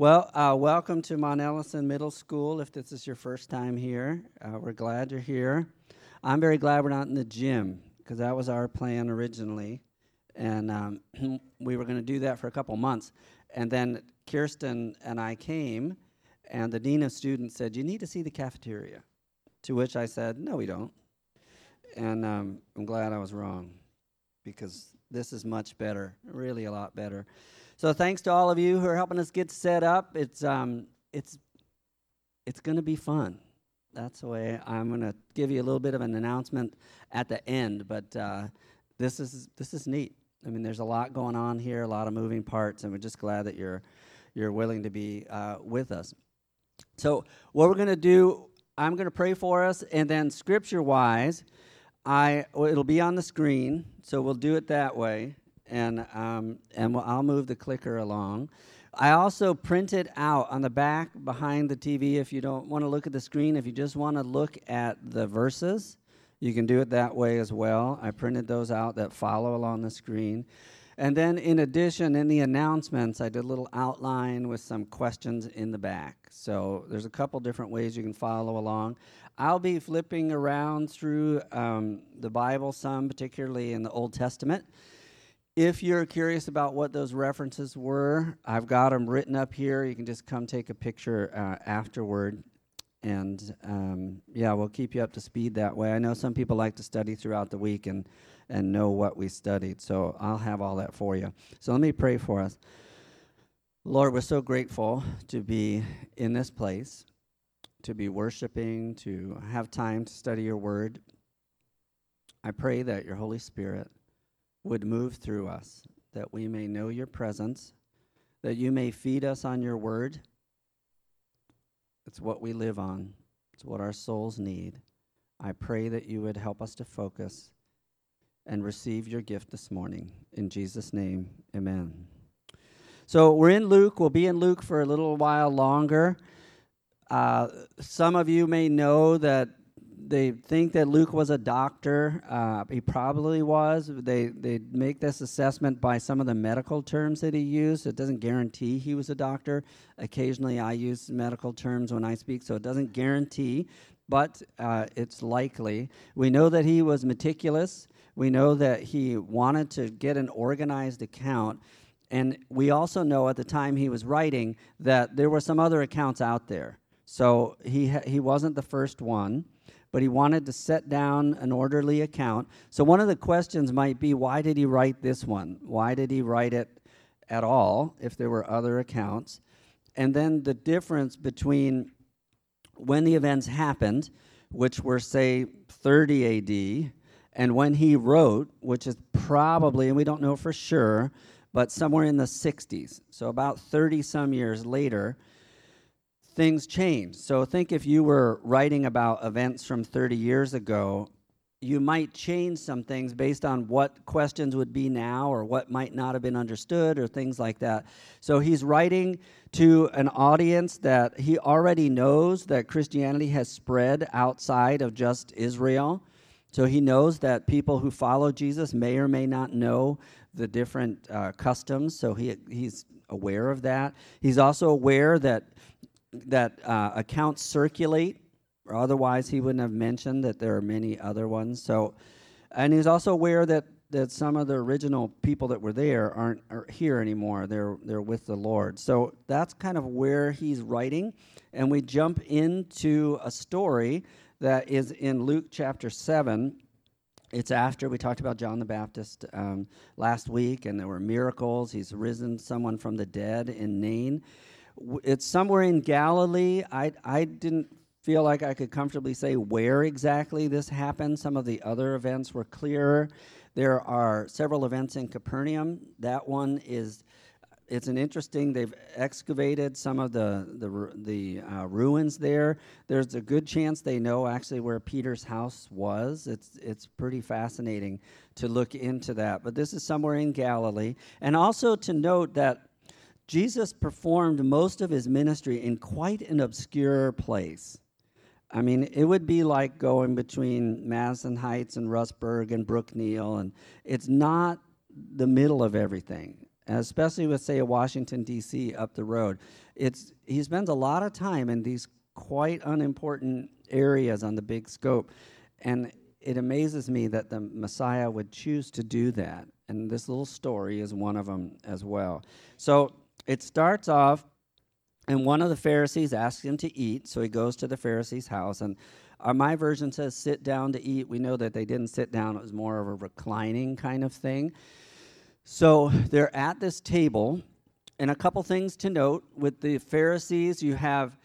Well, uh, welcome to Monelison Middle School. If this is your first time here, uh, we're glad you're here. I'm very glad we're not in the gym because that was our plan originally, and um, we were going to do that for a couple months. And then Kirsten and I came, and the dean of students said, "You need to see the cafeteria." To which I said, "No, we don't." And um, I'm glad I was wrong because this is much better, really a lot better. So thanks to all of you who are helping us get set up. It's um, it's it's going to be fun. That's the way I'm going to give you a little bit of an announcement at the end. But uh, this is this is neat. I mean, there's a lot going on here, a lot of moving parts, and we're just glad that you're you're willing to be uh, with us. So what we're going to do, I'm going to pray for us, and then scripture-wise, I it'll be on the screen, so we'll do it that way and um, and we'll, I'll move the clicker along. I also printed out on the back behind the TV. If you don't want to look at the screen, if you just want to look at the verses, you can do it that way as well. I printed those out that follow along the screen. And then, in addition, in the announcements, I did a little outline with some questions in the back. So there's a couple different ways you can follow along. I'll be flipping around through um, the Bible some, particularly in the Old Testament. If you're curious about what those references were, I've got them written up here. You can just come take a picture uh, afterward. And um, yeah, we'll keep you up to speed that way. I know some people like to study throughout the week and, and know what we studied, so I'll have all that for you. So let me pray for us. Lord, we're so grateful to be in this place, to be worshiping, to have time to study your word. I pray that your Holy Spirit would move through us, that we may know your presence, that you may feed us on your word. It's what we live on, it's what our souls need. I pray that you would help us to focus and receive your gift this morning. In Jesus' name, amen. So we're in Luke. We'll be in Luke for a little while longer. Uh, some of you may know that they think that Luke was a doctor. Uh, he probably was. They they make this assessment by some of the medical terms that he used. It doesn't guarantee he was a doctor. Occasionally, I use medical terms when I speak, so it doesn't guarantee, but uh, it's likely. We know that he was meticulous. We know that he wanted to get an organized account. And we also know at the time he was writing that there were some other accounts out there. So he, ha- he wasn't the first one but he wanted to set down an orderly account. So one of the questions might be why did he write this one? Why did he write it at all if there were other accounts? And then the difference between when the events happened, which were, say, 30 AD, and when he wrote, which is probably, and we don't know for sure, but somewhere in the 60s, so about 30 some years later, things change. So think if you were writing about events from 30 years ago, you might change some things based on what questions would be now or what might not have been understood or things like that. So he's writing to an audience that he already knows that Christianity has spread outside of just Israel. So he knows that people who follow Jesus may or may not know the different uh, customs. So he, he's aware of that. He's also aware that that uh, accounts circulate, or otherwise he wouldn't have mentioned that there are many other ones. So, and he's also aware that that some of the original people that were there aren't are here anymore. They're they're with the Lord. So that's kind of where he's writing, and we jump into a story that is in Luke chapter seven. It's after we talked about John the Baptist um, last week, and there were miracles. He's risen someone from the dead in Nain it's somewhere in Galilee. I, I didn't feel like I could comfortably say where exactly this happened. Some of the other events were clearer. There are several events in Capernaum. That one is it's an interesting. They've excavated some of the the the uh, ruins there. There's a good chance they know actually where Peter's house was. It's it's pretty fascinating to look into that. But this is somewhere in Galilee, and also to note that Jesus performed most of his ministry in quite an obscure place. I mean, it would be like going between Madison Heights and Rustburg and Brookneal, and it's not the middle of everything. especially with, say, Washington, D.C. up the road. It's, he spends a lot of time in these quite unimportant areas on the big scope. And it amazes me that the Messiah would choose to do that. And this little story is one of them as well. So it starts off, and one of the Pharisees asks him to eat. So he goes to the Pharisee's house. And uh, my version says sit down to eat. We know that they didn't sit down, it was more of a reclining kind of thing. So they're at this table. And a couple things to note with the Pharisees, you have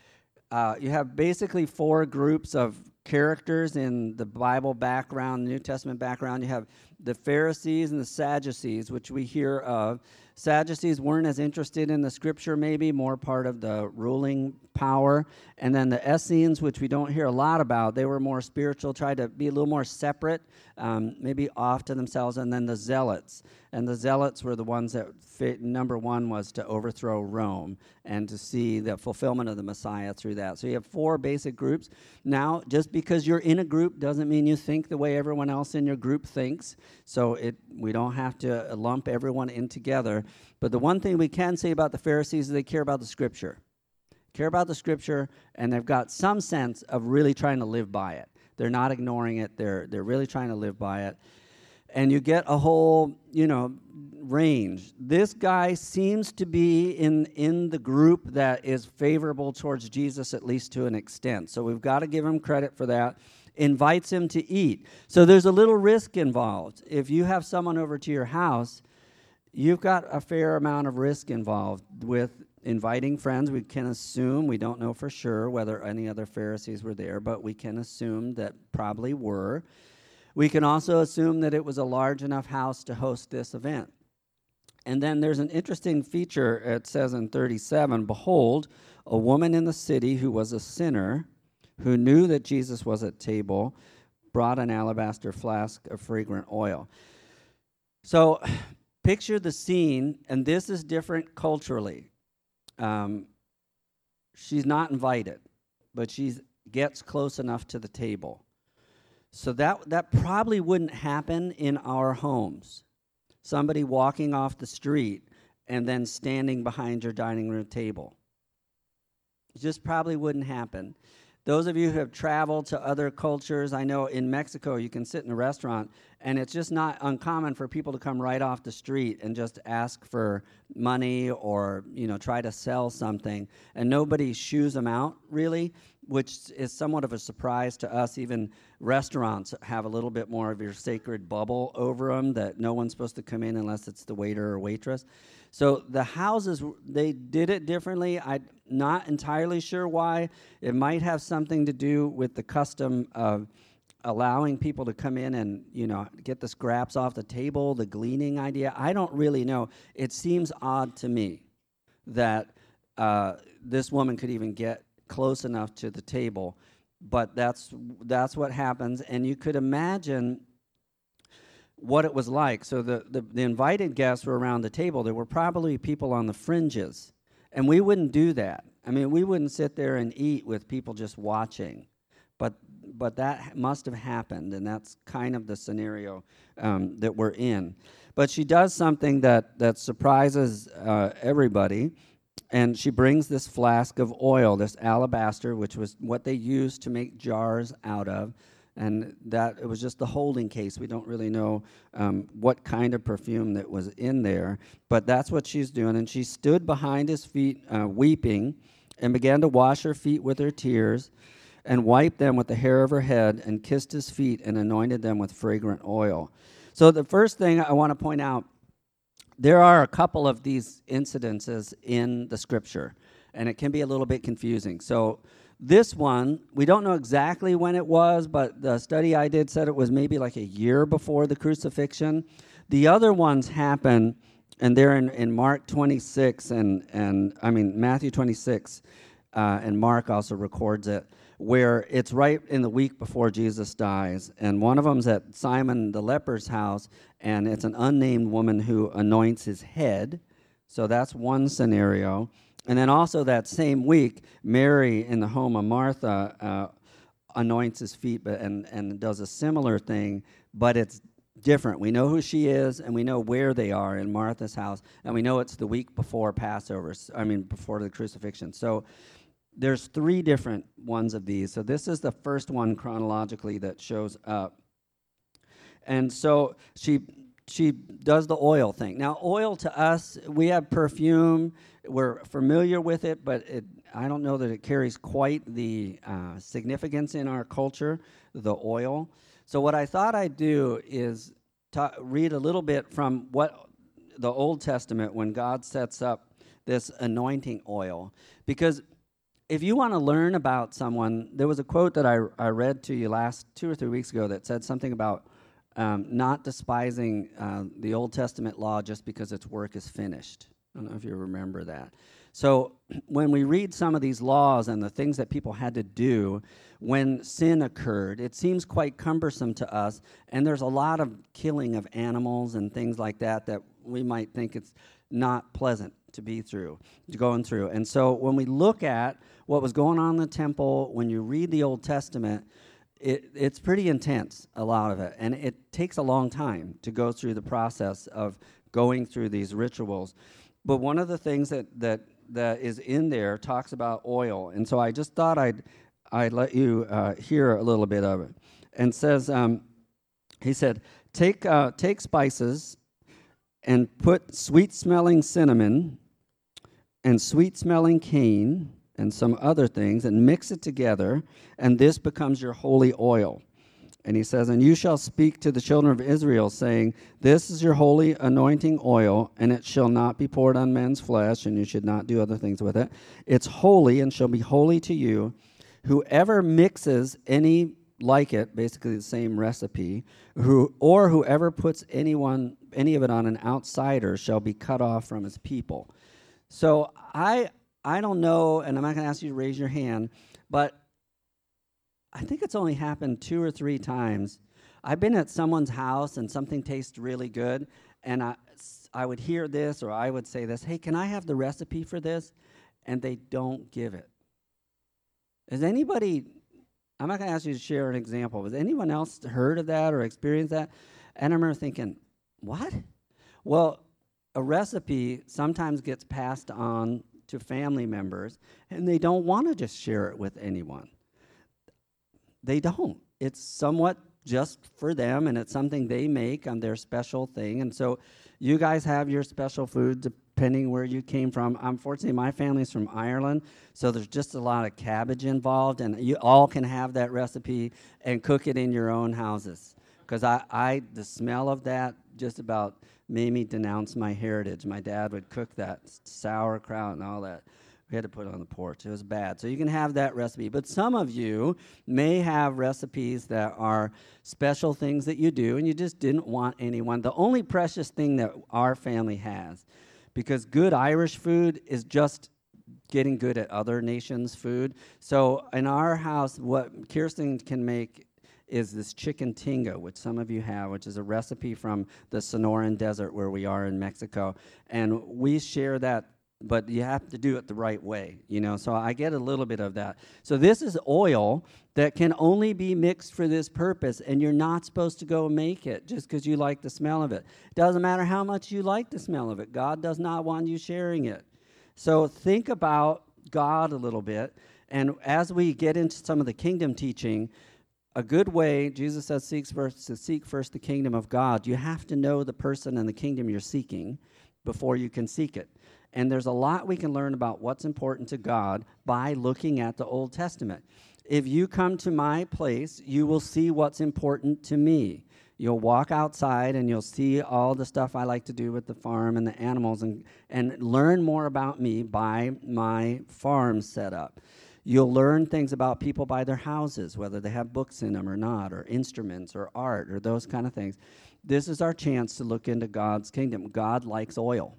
uh, you have basically four groups of characters in the Bible background, New Testament background. You have the Pharisees and the Sadducees, which we hear of. Sadducees weren't as interested in the scripture, maybe, more part of the ruling power. And then the Essenes, which we don't hear a lot about, they were more spiritual, tried to be a little more separate, um, maybe off to themselves. And then the Zealots. And the Zealots were the ones that fit, number one was to overthrow Rome and to see the fulfillment of the Messiah through that. So you have four basic groups. Now, just because you're in a group doesn't mean you think the way everyone else in your group thinks. So it, we don't have to uh, lump everyone in together. But the one thing we can say about the Pharisees is they care about the scripture. Care about the scripture, and they've got some sense of really trying to live by it. They're not ignoring it, they're, they're really trying to live by it. And you get a whole, you know, range. This guy seems to be in, in the group that is favorable towards Jesus, at least to an extent. So we've got to give him credit for that invites him to eat. So there's a little risk involved. If you have someone over to your house, you've got a fair amount of risk involved with inviting friends. We can assume, we don't know for sure whether any other Pharisees were there, but we can assume that probably were. We can also assume that it was a large enough house to host this event. And then there's an interesting feature, it says in 37 Behold, a woman in the city who was a sinner who knew that Jesus was at table, brought an alabaster flask of fragrant oil. So, picture the scene, and this is different culturally. Um, she's not invited, but she gets close enough to the table. So that that probably wouldn't happen in our homes. Somebody walking off the street and then standing behind your dining room table. It just probably wouldn't happen. Those of you who have traveled to other cultures, I know in Mexico you can sit in a restaurant and it's just not uncommon for people to come right off the street and just ask for money or, you know, try to sell something and nobody shoos them out really, which is somewhat of a surprise to us. Even restaurants have a little bit more of your sacred bubble over them that no one's supposed to come in unless it's the waiter or waitress. So the houses, they did it differently. I'm not entirely sure why. It might have something to do with the custom of allowing people to come in and you know get the scraps off the table the gleaning idea i don't really know it seems odd to me that uh, this woman could even get close enough to the table but that's that's what happens and you could imagine what it was like. So the, the, the, invited guests were around the table. There were probably people on the fringes. And we wouldn't do that. I mean, we wouldn't sit there and eat with people just watching. But, but that must have happened, and that's kind of the scenario um, that we're in. But she does something that, that surprises uh, everybody, and she brings this flask of oil, this alabaster, which was what they used to make jars out of and that it was just the holding case. We don't really know um, what kind of perfume that was in there, but that's what she's doing. And she stood behind his feet, uh, weeping, and began to wash her feet with her tears, and wiped them with the hair of her head, and kissed his feet, and anointed them with fragrant oil. So the first thing I want to point out, there are a couple of these incidences in the scripture, and it can be a little bit confusing. So this one, we don't know exactly when it was, but the study I did said it was maybe like a year before the crucifixion. The other ones happen, and they're in, in Mark 26, and, and I mean, Matthew 26, uh, and Mark also records it, where it's right in the week before Jesus dies. And one of them's at Simon the leper's house, and it's an unnamed woman who anoints his head. So that's one scenario. And then also that same week, Mary in the home of Martha uh, anoints his feet and, and does a similar thing, but it's different. We know who she is, and we know where they are in Martha's house, and we know it's the week before Passover. I mean, before the crucifixion. So there's three different ones of these. So this is the first one chronologically that shows up. And so she she does the oil thing. Now, oil to us, we have perfume. We're familiar with it, but it, I don't know that it carries quite the uh, significance in our culture, the oil. So, what I thought I'd do is ta- read a little bit from what the Old Testament when God sets up this anointing oil. Because if you want to learn about someone, there was a quote that I, I read to you last two or three weeks ago that said something about um, not despising uh, the Old Testament law just because its work is finished. I don't know if you remember that. So, when we read some of these laws and the things that people had to do when sin occurred, it seems quite cumbersome to us. And there's a lot of killing of animals and things like that that we might think it's not pleasant to be through, to going through. And so, when we look at what was going on in the temple, when you read the Old Testament, it, it's pretty intense, a lot of it. And it takes a long time to go through the process of going through these rituals. But one of the things that, that, that is in there talks about oil. And so I just thought I'd, I'd let you uh, hear a little bit of it. And says, um, he said, take, uh, take spices and put sweet smelling cinnamon and sweet smelling cane and some other things and mix it together, and this becomes your holy oil. And he says, And you shall speak to the children of Israel, saying, This is your holy anointing oil, and it shall not be poured on men's flesh, and you should not do other things with it. It's holy and shall be holy to you. Whoever mixes any like it, basically the same recipe, who or whoever puts anyone any of it on an outsider shall be cut off from his people. So I I don't know, and I'm not going to ask you to raise your hand, but I think it's only happened two or three times. I've been at someone's house and something tastes really good, and I, I would hear this or I would say this Hey, can I have the recipe for this? And they don't give it. Has anybody, I'm not going to ask you to share an example, has anyone else heard of that or experienced that? And I remember thinking, What? Well, a recipe sometimes gets passed on to family members, and they don't want to just share it with anyone. They don't. It's somewhat just for them, and it's something they make on their special thing. And so, you guys have your special food depending where you came from. Unfortunately, my family's from Ireland, so there's just a lot of cabbage involved, and you all can have that recipe and cook it in your own houses. Because I, I, the smell of that just about made me denounce my heritage. My dad would cook that sauerkraut and all that. We had to put it on the porch. It was bad. So you can have that recipe. But some of you may have recipes that are special things that you do, and you just didn't want anyone. The only precious thing that our family has, because good Irish food is just getting good at other nations' food. So in our house, what Kirsten can make is this chicken tinga, which some of you have, which is a recipe from the Sonoran Desert where we are in Mexico. And we share that, but you have to do it the right way, you know. So I get a little bit of that. So this is oil that can only be mixed for this purpose, and you're not supposed to go make it just because you like the smell of it. Doesn't matter how much you like the smell of it, God does not want you sharing it. So think about God a little bit. And as we get into some of the kingdom teaching, a good way, Jesus says, seeks first, to seek first the kingdom of God. You have to know the person and the kingdom you're seeking before you can seek it. And there's a lot we can learn about what's important to God by looking at the Old Testament. If you come to my place, you will see what's important to me. You'll walk outside and you'll see all the stuff I like to do with the farm and the animals and, and learn more about me by my farm setup. You'll learn things about people by their houses, whether they have books in them or not, or instruments or art or those kind of things. This is our chance to look into God's kingdom. God likes oil.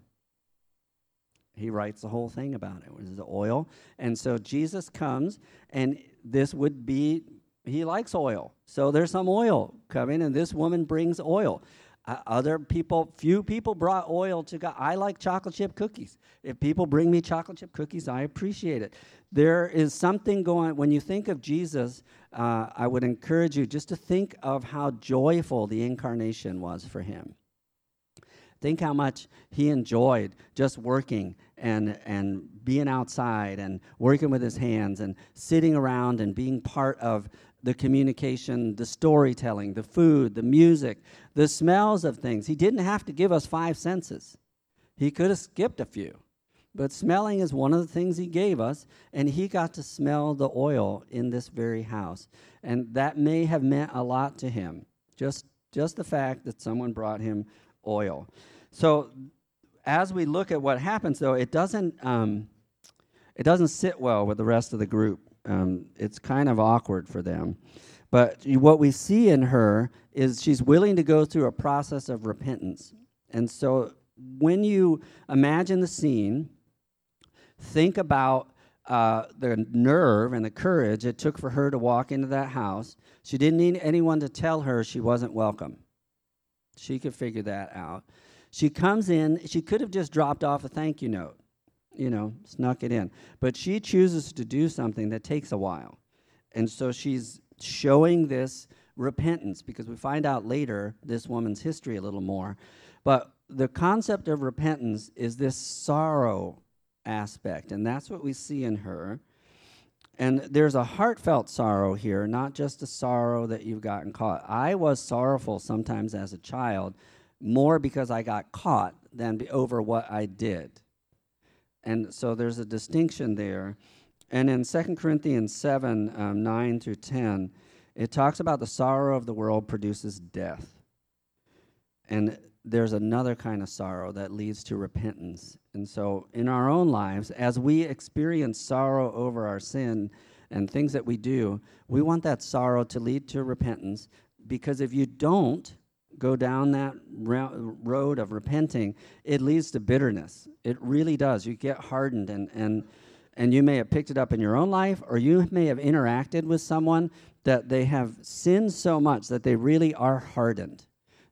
He writes the whole thing about it. It is oil. And so Jesus comes, and this would be, he likes oil. So there's some oil coming, and this woman brings oil. Uh, other people, few people brought oil to God. I like chocolate chip cookies. If people bring me chocolate chip cookies, I appreciate it. There is something going, when you think of Jesus, uh, I would encourage you just to think of how joyful the incarnation was for him. Think how much he enjoyed just working and, and being outside and working with his hands and sitting around and being part of the communication, the storytelling, the food, the music, the smells of things. He didn't have to give us five senses, he could have skipped a few. But smelling is one of the things he gave us, and he got to smell the oil in this very house. And that may have meant a lot to him, just, just the fact that someone brought him oil. So as we look at what happens, though, it doesn't, um, it doesn't sit well with the rest of the group. Um, it's kind of awkward for them. But what we see in her is she's willing to go through a process of repentance. And so when you imagine the scene, think about uh, the nerve and the courage it took for her to walk into that house. She didn't need anyone to tell her she wasn't welcome. She could figure that out. She comes in, she could have just dropped off a thank you note you know, snuck it in. But she chooses to do something that takes a while. And so she's showing this repentance because we find out later this woman's history a little more. But the concept of repentance is this sorrow aspect, and that's what we see in her. And there's a heartfelt sorrow here, not just a sorrow that you've gotten caught. I was sorrowful sometimes as a child, more because I got caught than over what I did. And so there's a distinction there. And in 2 Corinthians 7 um, 9 through 10, it talks about the sorrow of the world produces death. And there's another kind of sorrow that leads to repentance. And so in our own lives, as we experience sorrow over our sin and things that we do, we want that sorrow to lead to repentance because if you don't, go down that road of repenting, it leads to bitterness. It really does. You get hardened, and, and, and you may have picked it up in your own life, or you may have interacted with someone that they have sinned so much that they really are hardened,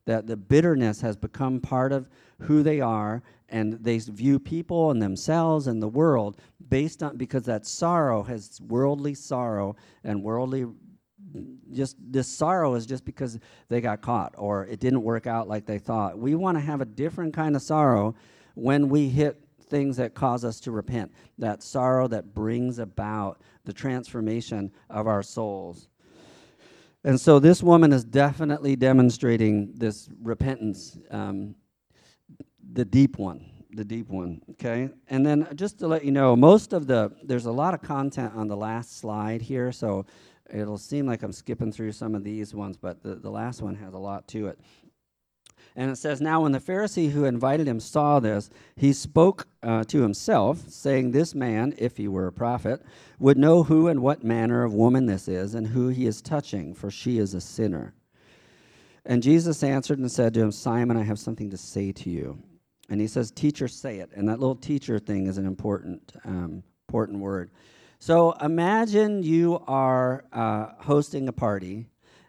that the bitterness has become part of who they are, and they view people and themselves and the world based on because that sorrow has worldly sorrow and worldly just this sorrow is just because they got caught or it didn't work out like they thought. We want to have a different kind of sorrow when we hit things that cause us to repent, that sorrow that brings about the transformation of our souls. And so this woman is definitely demonstrating this repentance, um, the deep one, the deep one, okay? And then just to let you know, most of the, there's a lot of content on the last slide here, so It'll seem like I'm skipping through some of these ones, but the, the last one has a lot to it. And it says, Now when the Pharisee who invited him saw this, he spoke uh, to himself, saying, This man, if he were a prophet, would know who and what manner of woman this is, and who he is touching, for she is a sinner. And Jesus answered and said to him, Simon, I have something to say to you. And he says, Teacher, say it. And that little teacher thing is an important, um, important word. So imagine you are uh, hosting a party,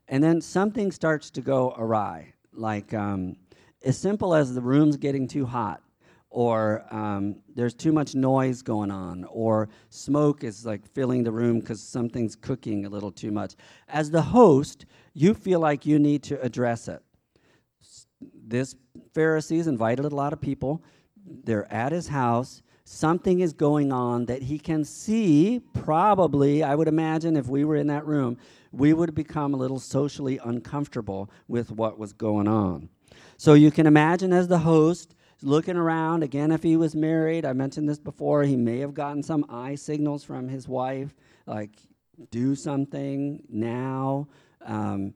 and then something starts to go awry, like um, as simple as the room's getting too hot, or um, there's too much noise going on, or smoke is like filling the room because something's cooking a little too much. As the host, you feel like you need to address it. This Pharisee's invited a lot of people. They're at his house something is going on that he can see. Probably, I would imagine, if we were in that room, we would become a little socially uncomfortable with what was going on. So you can imagine as the host looking around. Again, if he was married, I mentioned this before, he may have gotten some eye signals from his wife, like, do something now. Um,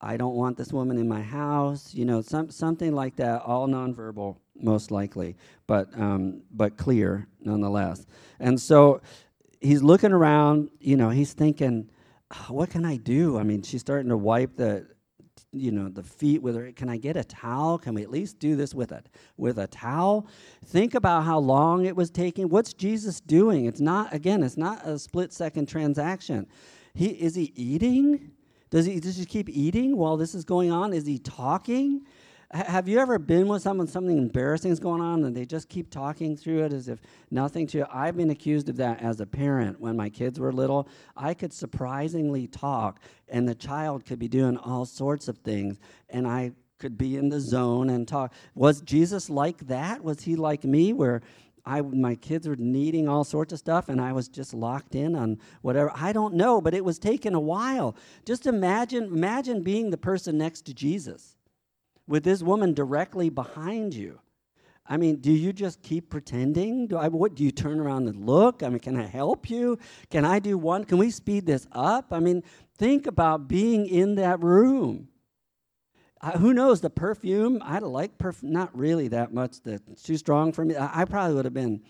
I don't want this woman in my house, you know, some, something like that, all nonverbal, most likely, but, um, but clear nonetheless. And so he's looking around, you know, he's thinking, oh, what can I do? I mean, she's starting to wipe the, you know, the feet with her. Can I get a towel? Can we at least do this with it? With a towel? Think about how long it was taking. What's Jesus doing? It's not, again, it's not a split second transaction. He, is he eating? Does he, he keep eating while this is going on? Is he talking? have you ever been with someone, something embarrassing is going on, and they just keep talking through it as if nothing to? I've been accused of that as a parent when my kids were little. I could surprisingly talk, and the child could be doing all sorts of things, and I could be in the zone and talk. Was Jesus like that? Was he like me, where I, my kids were needing all sorts of stuff, and I was just locked in on whatever. I don't know, but it was taking a while. Just imagine, imagine being the person next to Jesus with this woman directly behind you. I mean, do you just keep pretending? Do I what do you turn around and look? I mean, can I help you? Can I do one? Can we speed this up? I mean, think about being in that room. Who knows the perfume? I like perfume, not really that much. That's too strong for me. I, I probably would have been,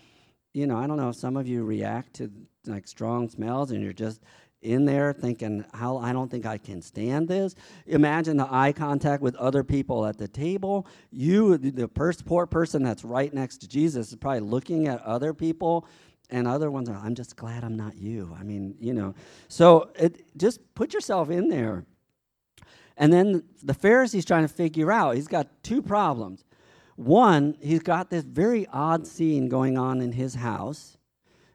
you know, I don't know some of you react to like strong smells and you're just in there thinking, how I don't think I can stand this. Imagine the eye contact with other people at the table. You, the first poor person that's right next to Jesus, is probably looking at other people, and other ones are, I'm just glad I'm not you. I mean, you know. So it, just put yourself in there. And then the Pharisee's trying to figure out, he's got two problems. One, he's got this very odd scene going on in his house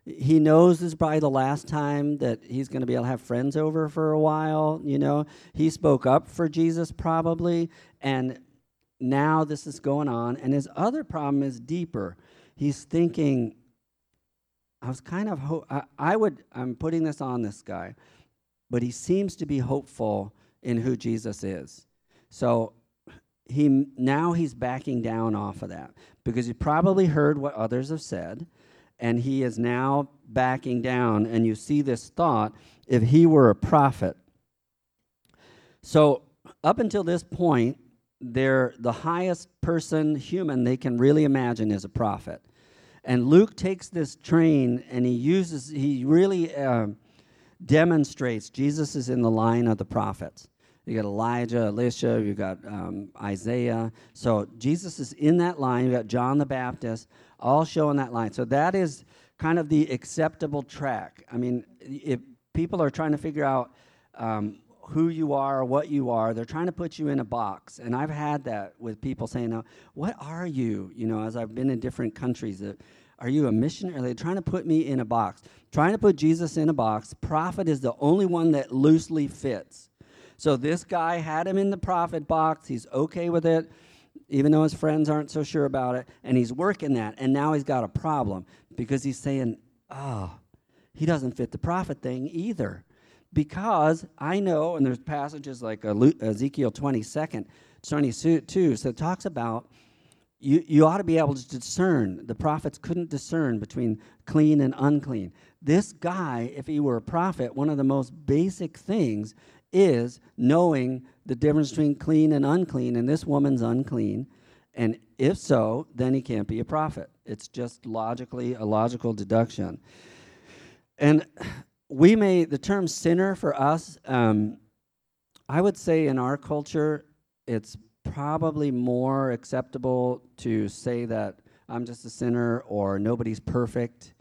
he knows this is probably the last time that he's going to be able to have friends over for a while. You know, he spoke up for Jesus probably, and now this is going on. And his other problem is deeper. He's thinking, I was kind of, ho- I, I would, I'm putting this on this guy, but he seems to be hopeful in who Jesus is. So he now he's backing down off of that because he probably heard what others have said and he is now backing down. And you see this thought if he were a prophet. So, up until this point, they're the highest person human they can really imagine is a prophet. And Luke takes this train and he uses, he really uh, demonstrates Jesus is in the line of the prophets. You got Elijah, Elisha, you got um, Isaiah. So Jesus is in that line. You got John the Baptist all showing that line. So that is kind of the acceptable track. I mean, if people are trying to figure out um, who you are or what you are, they're trying to put you in a box. And I've had that with people saying, "What are you?" You know, as I've been in different countries. Uh, are you a missionary? They're they trying to put me in a box? Trying to put Jesus in a box. Prophet is the only one that loosely fits. So this guy had him in the prophet box. He's okay with it even though his friends aren't so sure about it, and he's working that, and now he's got a problem because he's saying, oh, he doesn't fit the prophet thing either. Because I know, and there's passages like Ezekiel 22, 22, so it talks about you, you ought to be able to discern. The prophets couldn't discern between clean and unclean. This guy, if he were a prophet, one of the most basic things is knowing the difference between clean and unclean, and this woman's unclean. And if so, then he can't be a prophet. It's just logically a logical deduction. And we may, the term sinner for us, um, I would say in our culture, it's probably more acceptable to say that I'm just a sinner or nobody's perfect.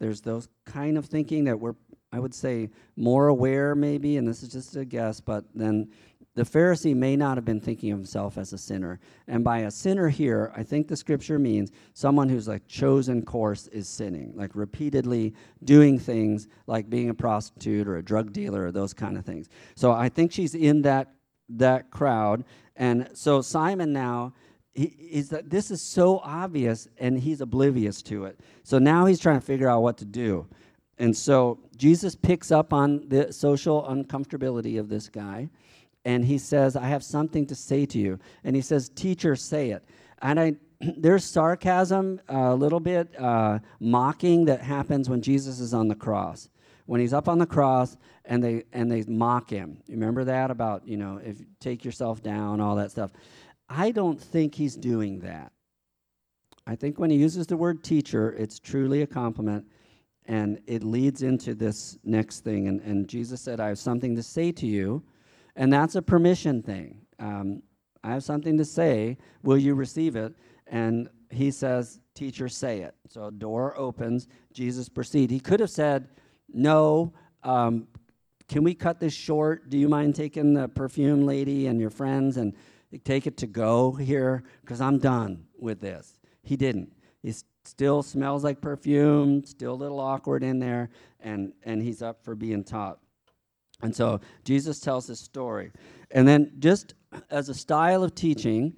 There's those kind of thinking that we're, I would say, more aware maybe, and this is just a guess, but then the Pharisee may not have been thinking of himself as a sinner. And by a sinner here, I think the scripture means someone who's like chosen course is sinning, like repeatedly doing things like being a prostitute or a drug dealer or those kind of things. So I think she's in that that crowd. And so Simon now is that this is so obvious and he's oblivious to it. So now he's trying to figure out what to do. And so Jesus picks up on the social uncomfortability of this guy and he says, I have something to say to you. And he says, Teacher, say it. And I, there's sarcasm, a little bit uh, mocking that happens when Jesus is on the cross. When he's up on the cross and they and they mock him. You remember that about, you know, if you take yourself down, all that stuff. I don't think he's doing that. I think when he uses the word teacher, it's truly a compliment and it leads into this next thing. And, and Jesus said, I have something to say to you and that's a permission thing. Um, I have something to say. Will you receive it? And he says, Teacher, say it. So a door opens. Jesus proceed. He could have said, No. Um, can we cut this short? Do you mind taking the perfume lady and your friends and take it to go here because I'm done with this. He didn't. He still smells like perfume, still a little awkward in there, and, and he's up for being taught. And so Jesus tells this story. And then, just as a style of teaching,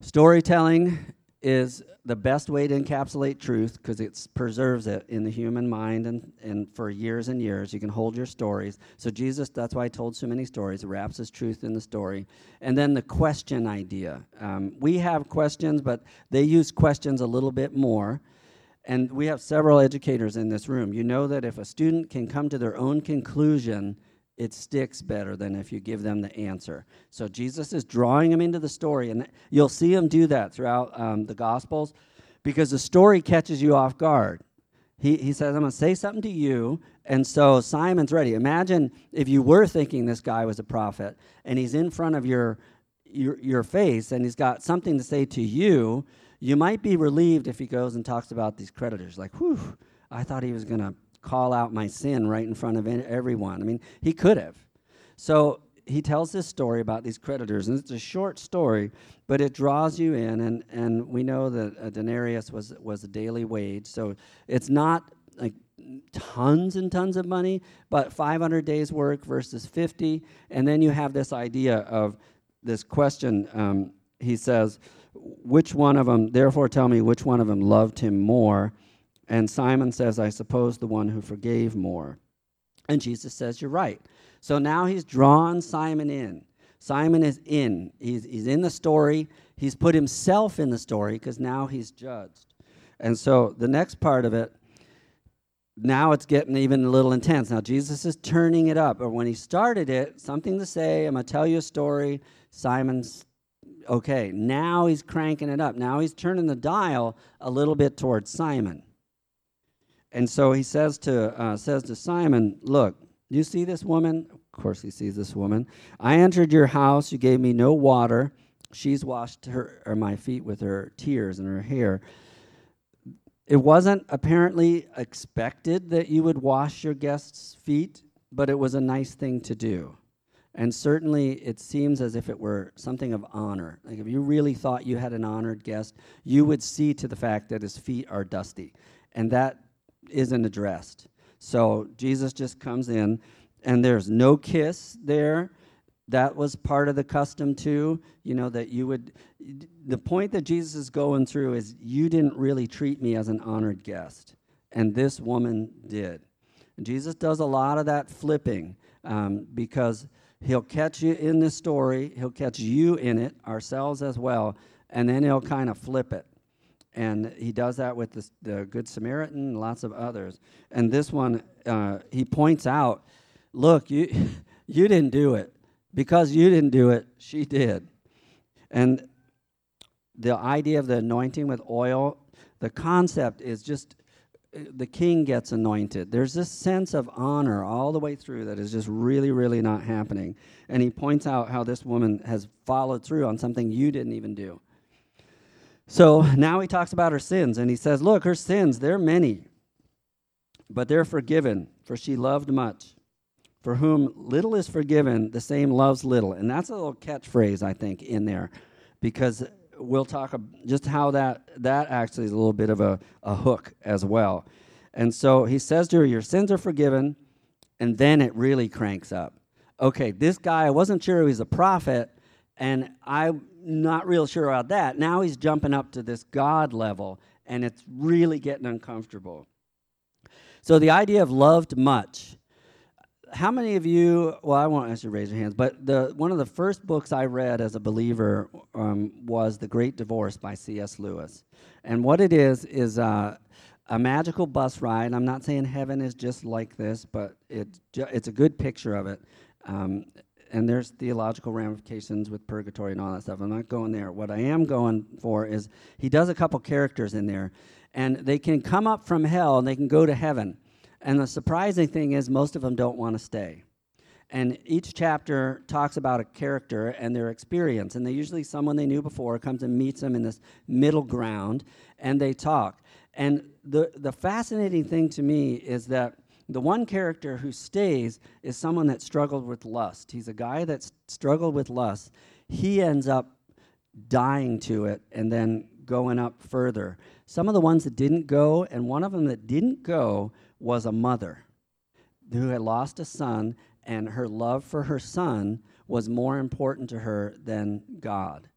storytelling is the best way to encapsulate truth because it preserves it in the human mind and, and for years and years. You can hold your stories. So, Jesus, that's why I told so many stories, wraps his truth in the story. And then the question idea. Um, we have questions, but they use questions a little bit more. And we have several educators in this room. You know that if a student can come to their own conclusion, it sticks better than if you give them the answer. So Jesus is drawing them into the story, and you'll see him do that throughout um, the Gospels because the story catches you off guard. He, he says, I'm going to say something to you. And so Simon's ready. Imagine if you were thinking this guy was a prophet and he's in front of your, your, your face and he's got something to say to you. You might be relieved if he goes and talks about these creditors. Like, whew, I thought he was going to call out my sin right in front of everyone. I mean, he could have. So he tells this story about these creditors, and it's a short story, but it draws you in. And, and we know that a denarius was was a daily wage, so it's not like tons and tons of money, but 500 days work versus 50, and then you have this idea of this question. Um, he says, "Which one of them? Therefore, tell me which one of them loved him more." And Simon says, I suppose the one who forgave more. And Jesus says, You're right. So now he's drawn Simon in. Simon is in. He's, he's in the story. He's put himself in the story because now he's judged. And so the next part of it, now it's getting even a little intense. Now Jesus is turning it up. But when he started it, something to say, I'm going to tell you a story. Simon's okay. Now he's cranking it up. Now he's turning the dial a little bit towards Simon. And so he says to uh, says to Simon, "Look, you see this woman? Of course, he sees this woman. I entered your house. You gave me no water. She's washed her or my feet with her tears and her hair. It wasn't apparently expected that you would wash your guests' feet, but it was a nice thing to do." And certainly, it seems as if it were something of honor. Like if you really thought you had an honored guest, you would see to the fact that his feet are dusty. And that isn't addressed. So Jesus just comes in, and there's no kiss there. That was part of the custom too. You know, that you would, the point that Jesus is going through is you didn't really treat me as an honored guest. And this woman did. And Jesus does a lot of that flipping um, because he'll catch you in this story, he'll catch you in it, ourselves as well, and then he'll kind of flip it. And he does that with the, the Good Samaritan lots of others. And this one, uh, he points out look, you, you didn't do it. Because you didn't do it, she did. And the idea of the anointing with oil, the concept is just uh, the king gets anointed. There's this sense of honor all the way through that is just really, really not happening. And he points out how this woman has followed through on something you didn't even do. So now he talks about her sins, and he says, Look, her sins, they're many, but they're forgiven, for she loved much. For whom little is forgiven, the same loves little. And that's a little catchphrase, I think, in there, because we'll talk just how that, that actually is a little bit of a, a hook as well. And so he says to her, Your sins are forgiven, and then it really cranks up. Okay, this guy, I wasn't sure he was a prophet, and I not real sure about that. Now he's jumping up to this God level, and it's really getting uncomfortable. So the idea of loved much. How many of you? Well, I won't ask you to raise your hands, but the one of the first books I read as a believer um, was *The Great Divorce* by C.S. Lewis, and what it is is uh, a magical bus ride. I'm not saying heaven is just like this, but it's it's a good picture of it. Um, and there's theological ramifications with purgatory and all that stuff. I'm not going there. What I am going for is he does a couple characters in there, and they can come up from hell and they can go to heaven. And the surprising thing is, most of them don't want to stay. And each chapter talks about a character and their experience. And they usually, someone they knew before comes and meets them in this middle ground, and they talk. And the, the fascinating thing to me is that the one character who stays is someone that struggled with lust. He's a guy that struggled with lust. he ends up dying to it and then going up further. Some of the ones that didn't go, and one of them that didn't go was a mother who had lost a son, and her love for her son was more important to her than God.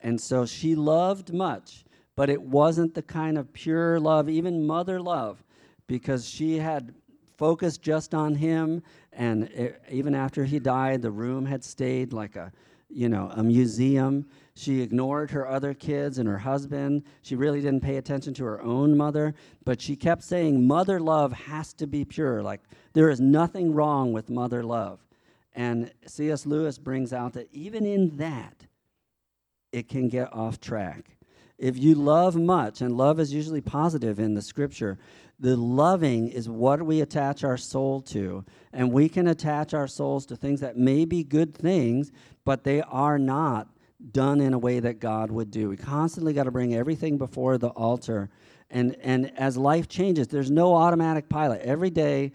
And so she loved much, but it wasn't the kind of pure love, even mother love, because she had focused just on him. And it, even after he died, the room had stayed like a, you know, a museum. She ignored her other kids and her husband. She really didn't pay attention to her own mother, but she kept saying, Mother love has to be pure. Like, there is nothing wrong with mother love. And C.S. Lewis brings out that even in that, it can get off track. If you love much, and love is usually positive in the scripture, the loving is what we attach our soul to. And we can attach our souls to things that may be good things, but they are not done in a way that God would do. We constantly got to bring everything before the altar. And, and as life changes, there's no automatic pilot. Every day,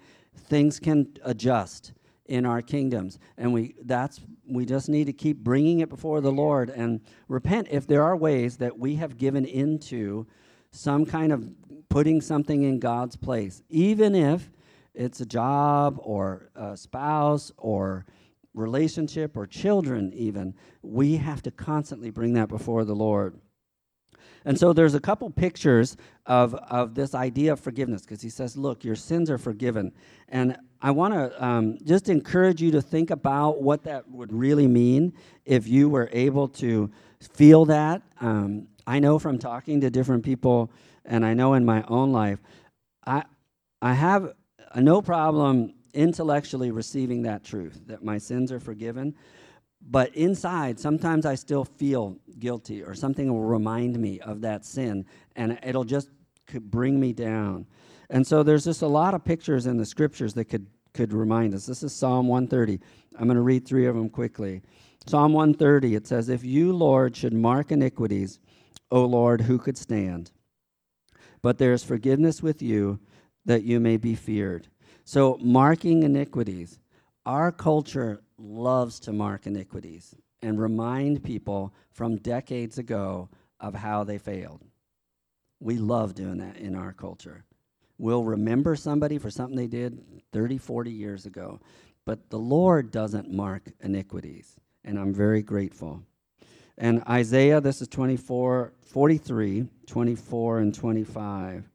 things can adjust in our kingdoms. And we, that's, we just need to keep bringing it before the Lord and repent if there are ways that we have given into some kind of putting something in God's place, even if it's a job or a spouse or relationship or children, even, we have to constantly bring that before the Lord. And so there's a couple pictures of, of this idea of forgiveness because he says, Look, your sins are forgiven. And I want to um, just encourage you to think about what that would really mean if you were able to feel that. Um, I know from talking to different people, and I know in my own life, I, I have no problem intellectually receiving that truth that my sins are forgiven. But inside, sometimes I still feel guilty, or something will remind me of that sin, and it'll just bring me down. And so there's just a lot of pictures in the scriptures that could, could remind us. This is Psalm 130. I'm going to read three of them quickly. Psalm 130, it says, If you, Lord, should mark iniquities, O Lord, who could stand? But there is forgiveness with you that you may be feared. So, marking iniquities. Our culture loves to mark iniquities and remind people from decades ago of how they failed. We love doing that in our culture. We'll remember somebody for something they did 30, 40 years ago, but the Lord doesn't mark iniquities, and I'm very grateful. And Isaiah, this is 24, 43, 24, and 25.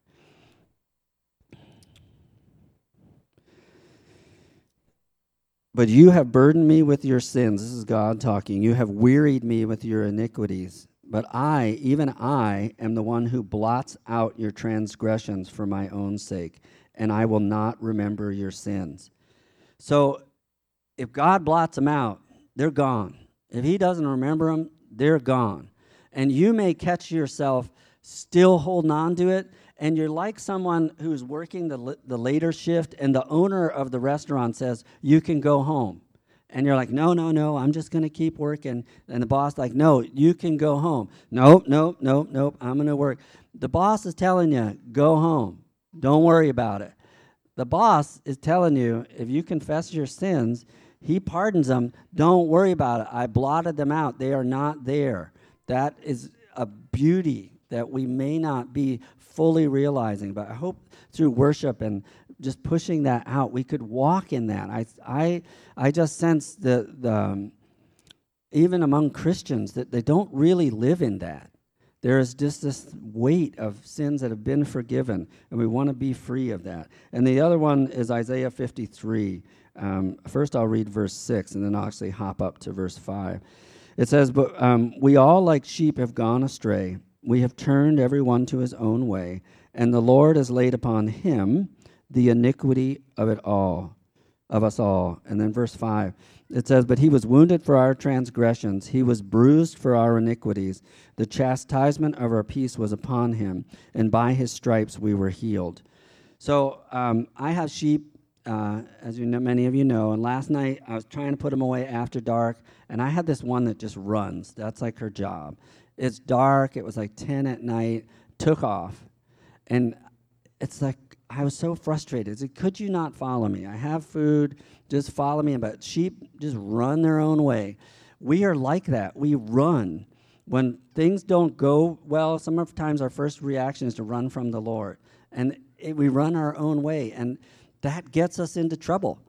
But you have burdened me with your sins. This is God talking. You have wearied me with your iniquities. But I, even I, am the one who blots out your transgressions for my own sake, and I will not remember your sins. So if God blots them out, they're gone. If He doesn't remember them, they're gone. And you may catch yourself still holding on to it and you're like someone who's working the, the later shift, and the owner of the restaurant says, You can go home. And you're like, No, no, no, I'm just going to keep working. And the boss, like, No, you can go home. Nope, nope, nope, nope, I'm going to work. The boss is telling you, Go home. Don't worry about it. The boss is telling you, if you confess your sins, he pardons them. Don't worry about it. I blotted them out. They are not there. That is a beauty that we may not be fully realizing. But I hope through worship and just pushing that out, we could walk in that. I, I, I just sense the, the um, even among Christians that they don't really live in that. There is just this weight of sins that have been forgiven, and we want to be free of that. And the other one is Isaiah 53. Um, first, I'll read verse 6, and then I'll actually hop up to verse 5. It says, But um, we all, like sheep, have gone astray. We have turned every one to his own way, and the Lord has laid upon him the iniquity of it all, of us all. And then verse 5, it says, But he was wounded for our transgressions, he was bruised for our iniquities. The chastisement of our peace was upon him, and by his stripes we were healed. So um, I have sheep, uh, as you know, many of you know, and last night I was trying to put them away after dark, and I had this one that just runs. That's like her job. It's dark. It was like 10 at night. Took off. And it's like, I was so frustrated. I said, Could you not follow me? I have food. Just follow me. But sheep just run their own way. We are like that. We run. When things don't go well, sometimes our first reaction is to run from the Lord. And it, we run our own way, and that gets us into trouble.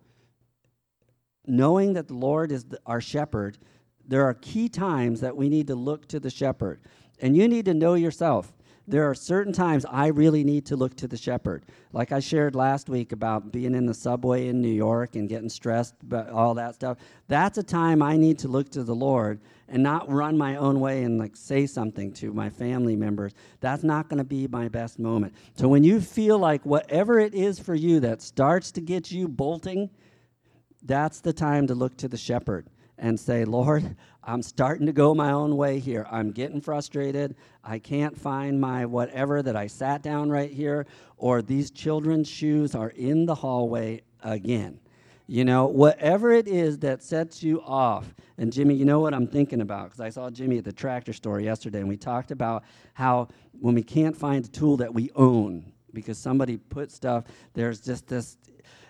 Knowing that the Lord is the, our shepherd, there are key times that we need to look to the shepherd. And you need to know yourself there are certain times I really need to look to the shepherd. Like I shared last week about being in the subway in New York and getting stressed but all that stuff. That's a time I need to look to the Lord and not run my own way and like say something to my family members. That's not going to be my best moment. So when you feel like whatever it is for you that starts to get you bolting, that's the time to look to the shepherd and say, Lord, I'm starting to go my own way here. I'm getting frustrated. I can't find my whatever that I sat down right here, or these children's shoes are in the hallway again. You know, whatever it is that sets you off. And Jimmy, you know what I'm thinking about? Because I saw Jimmy at the tractor store yesterday, and we talked about how when we can't find a tool that we own because somebody put stuff, there's just this.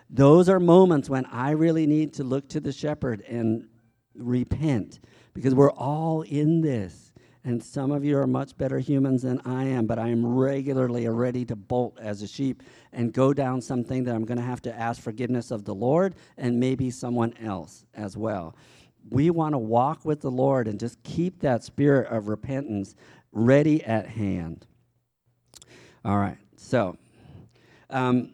Those are moments when I really need to look to the shepherd and repent because we're all in this. And some of you are much better humans than I am, but I am regularly ready to bolt as a sheep and go down something that I'm going to have to ask forgiveness of the Lord and maybe someone else as well. We want to walk with the Lord and just keep that spirit of repentance ready at hand. All right, so um,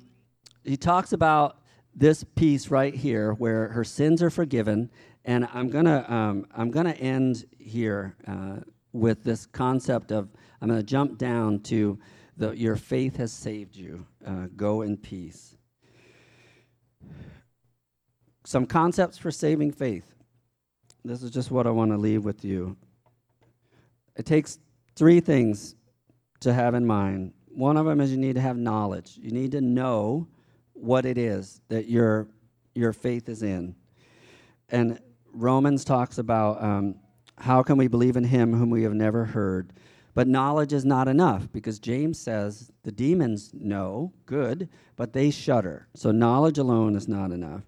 he talks about this piece right here where her sins are forgiven and I'm gonna um, I'm gonna end here uh, with this concept of I'm gonna jump down to the your faith has saved you. Uh, go in peace. Some concepts for saving faith. This is just what I want to leave with you. It takes three things to have in mind. One of them is you need to have knowledge. You need to know what it is that your your faith is in. And Romans talks about um, how can we believe in him whom we have never heard. But knowledge is not enough because James says the demons know, good, but they shudder. So knowledge alone is not enough.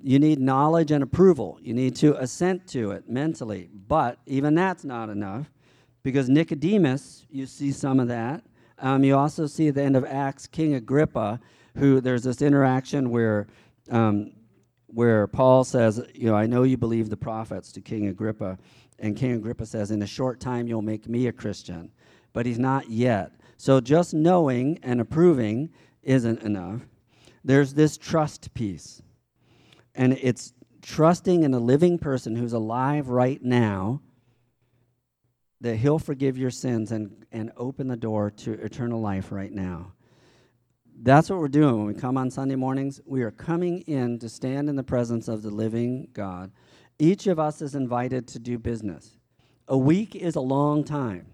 You need knowledge and approval. You need to assent to it mentally. But even that's not enough because Nicodemus, you see some of that. Um, you also see at the end of Acts King Agrippa, who there's this interaction where um, where Paul says, You know, I know you believe the prophets to King Agrippa. And King Agrippa says, In a short time, you'll make me a Christian. But he's not yet. So just knowing and approving isn't enough. There's this trust piece. And it's trusting in a living person who's alive right now that he'll forgive your sins and, and open the door to eternal life right now that's what we're doing when we come on Sunday mornings. We are coming in to stand in the presence of the living God. Each of us is invited to do business. A week is a long time.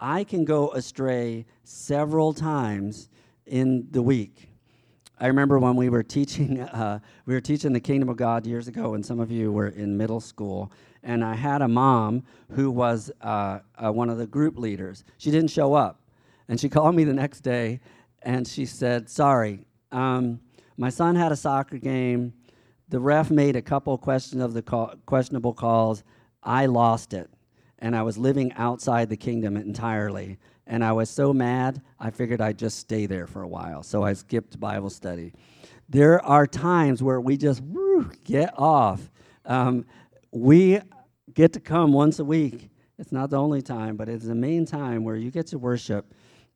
I can go astray several times in the week. I remember when we were teaching, uh, we were teaching the kingdom of God years ago, and some of you were in middle school. And I had a mom who was uh, uh, one of the group leaders. She didn't show up, and she called me the next day and she said, Sorry, um, my son had a soccer game. The ref made a couple question of the call, questionable calls. I lost it, and I was living outside the kingdom entirely. And I was so mad, I figured I'd just stay there for a while. So I skipped Bible study. There are times where we just woo, get off. Um, we get to come once a week. It's not the only time, but it's the main time where you get to worship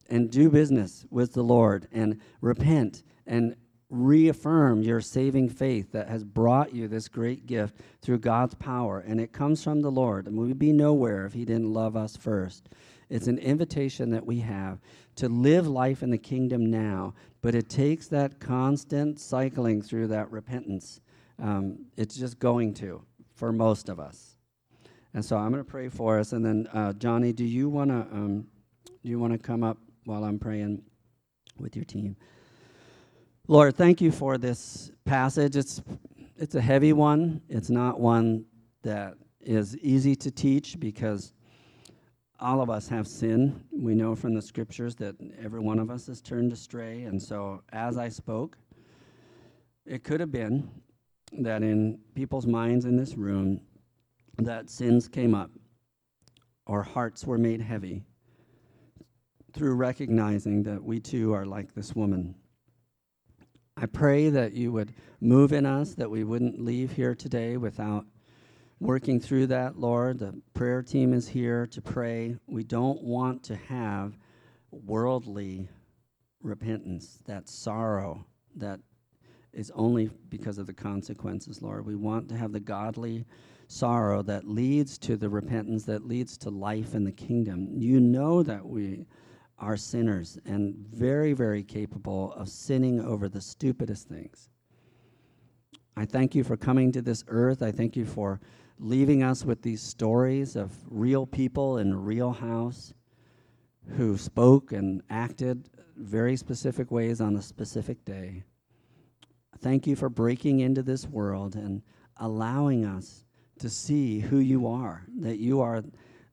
and do business with the Lord and repent and reaffirm your saving faith that has brought you this great gift through God's power. And it comes from the Lord. And we'd be nowhere if He didn't love us first. It's an invitation that we have to live life in the kingdom now, but it takes that constant cycling through that repentance. Um, it's just going to for most of us. And so I'm going to pray for us. And then, uh, Johnny, do you want to um, do you want to come up? While I'm praying with your team. Lord, thank you for this passage. It's it's a heavy one. It's not one that is easy to teach because all of us have sin. We know from the scriptures that every one of us has turned astray. And so, as I spoke, it could have been that in people's minds in this room, that sins came up, our hearts were made heavy through recognizing that we too are like this woman. I pray that you would move in us, that we wouldn't leave here today without working through that, Lord. The prayer team is here to pray. We don't want to have worldly repentance, that sorrow that is only because of the consequences, Lord. We want to have the godly sorrow that leads to the repentance that leads to life in the kingdom. You know that we are sinners and very, very capable of sinning over the stupidest things. I thank you for coming to this earth. I thank you for leaving us with these stories of real people in a real house who spoke and acted very specific ways on a specific day. Thank you for breaking into this world and allowing us to see who you are, that you are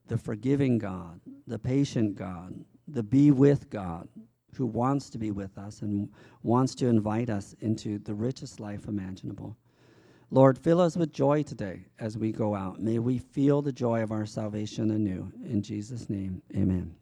the forgiving God, the patient God, the be with God who wants to be with us and wants to invite us into the richest life imaginable. Lord, fill us with joy today as we go out. May we feel the joy of our salvation anew. In Jesus' name, amen.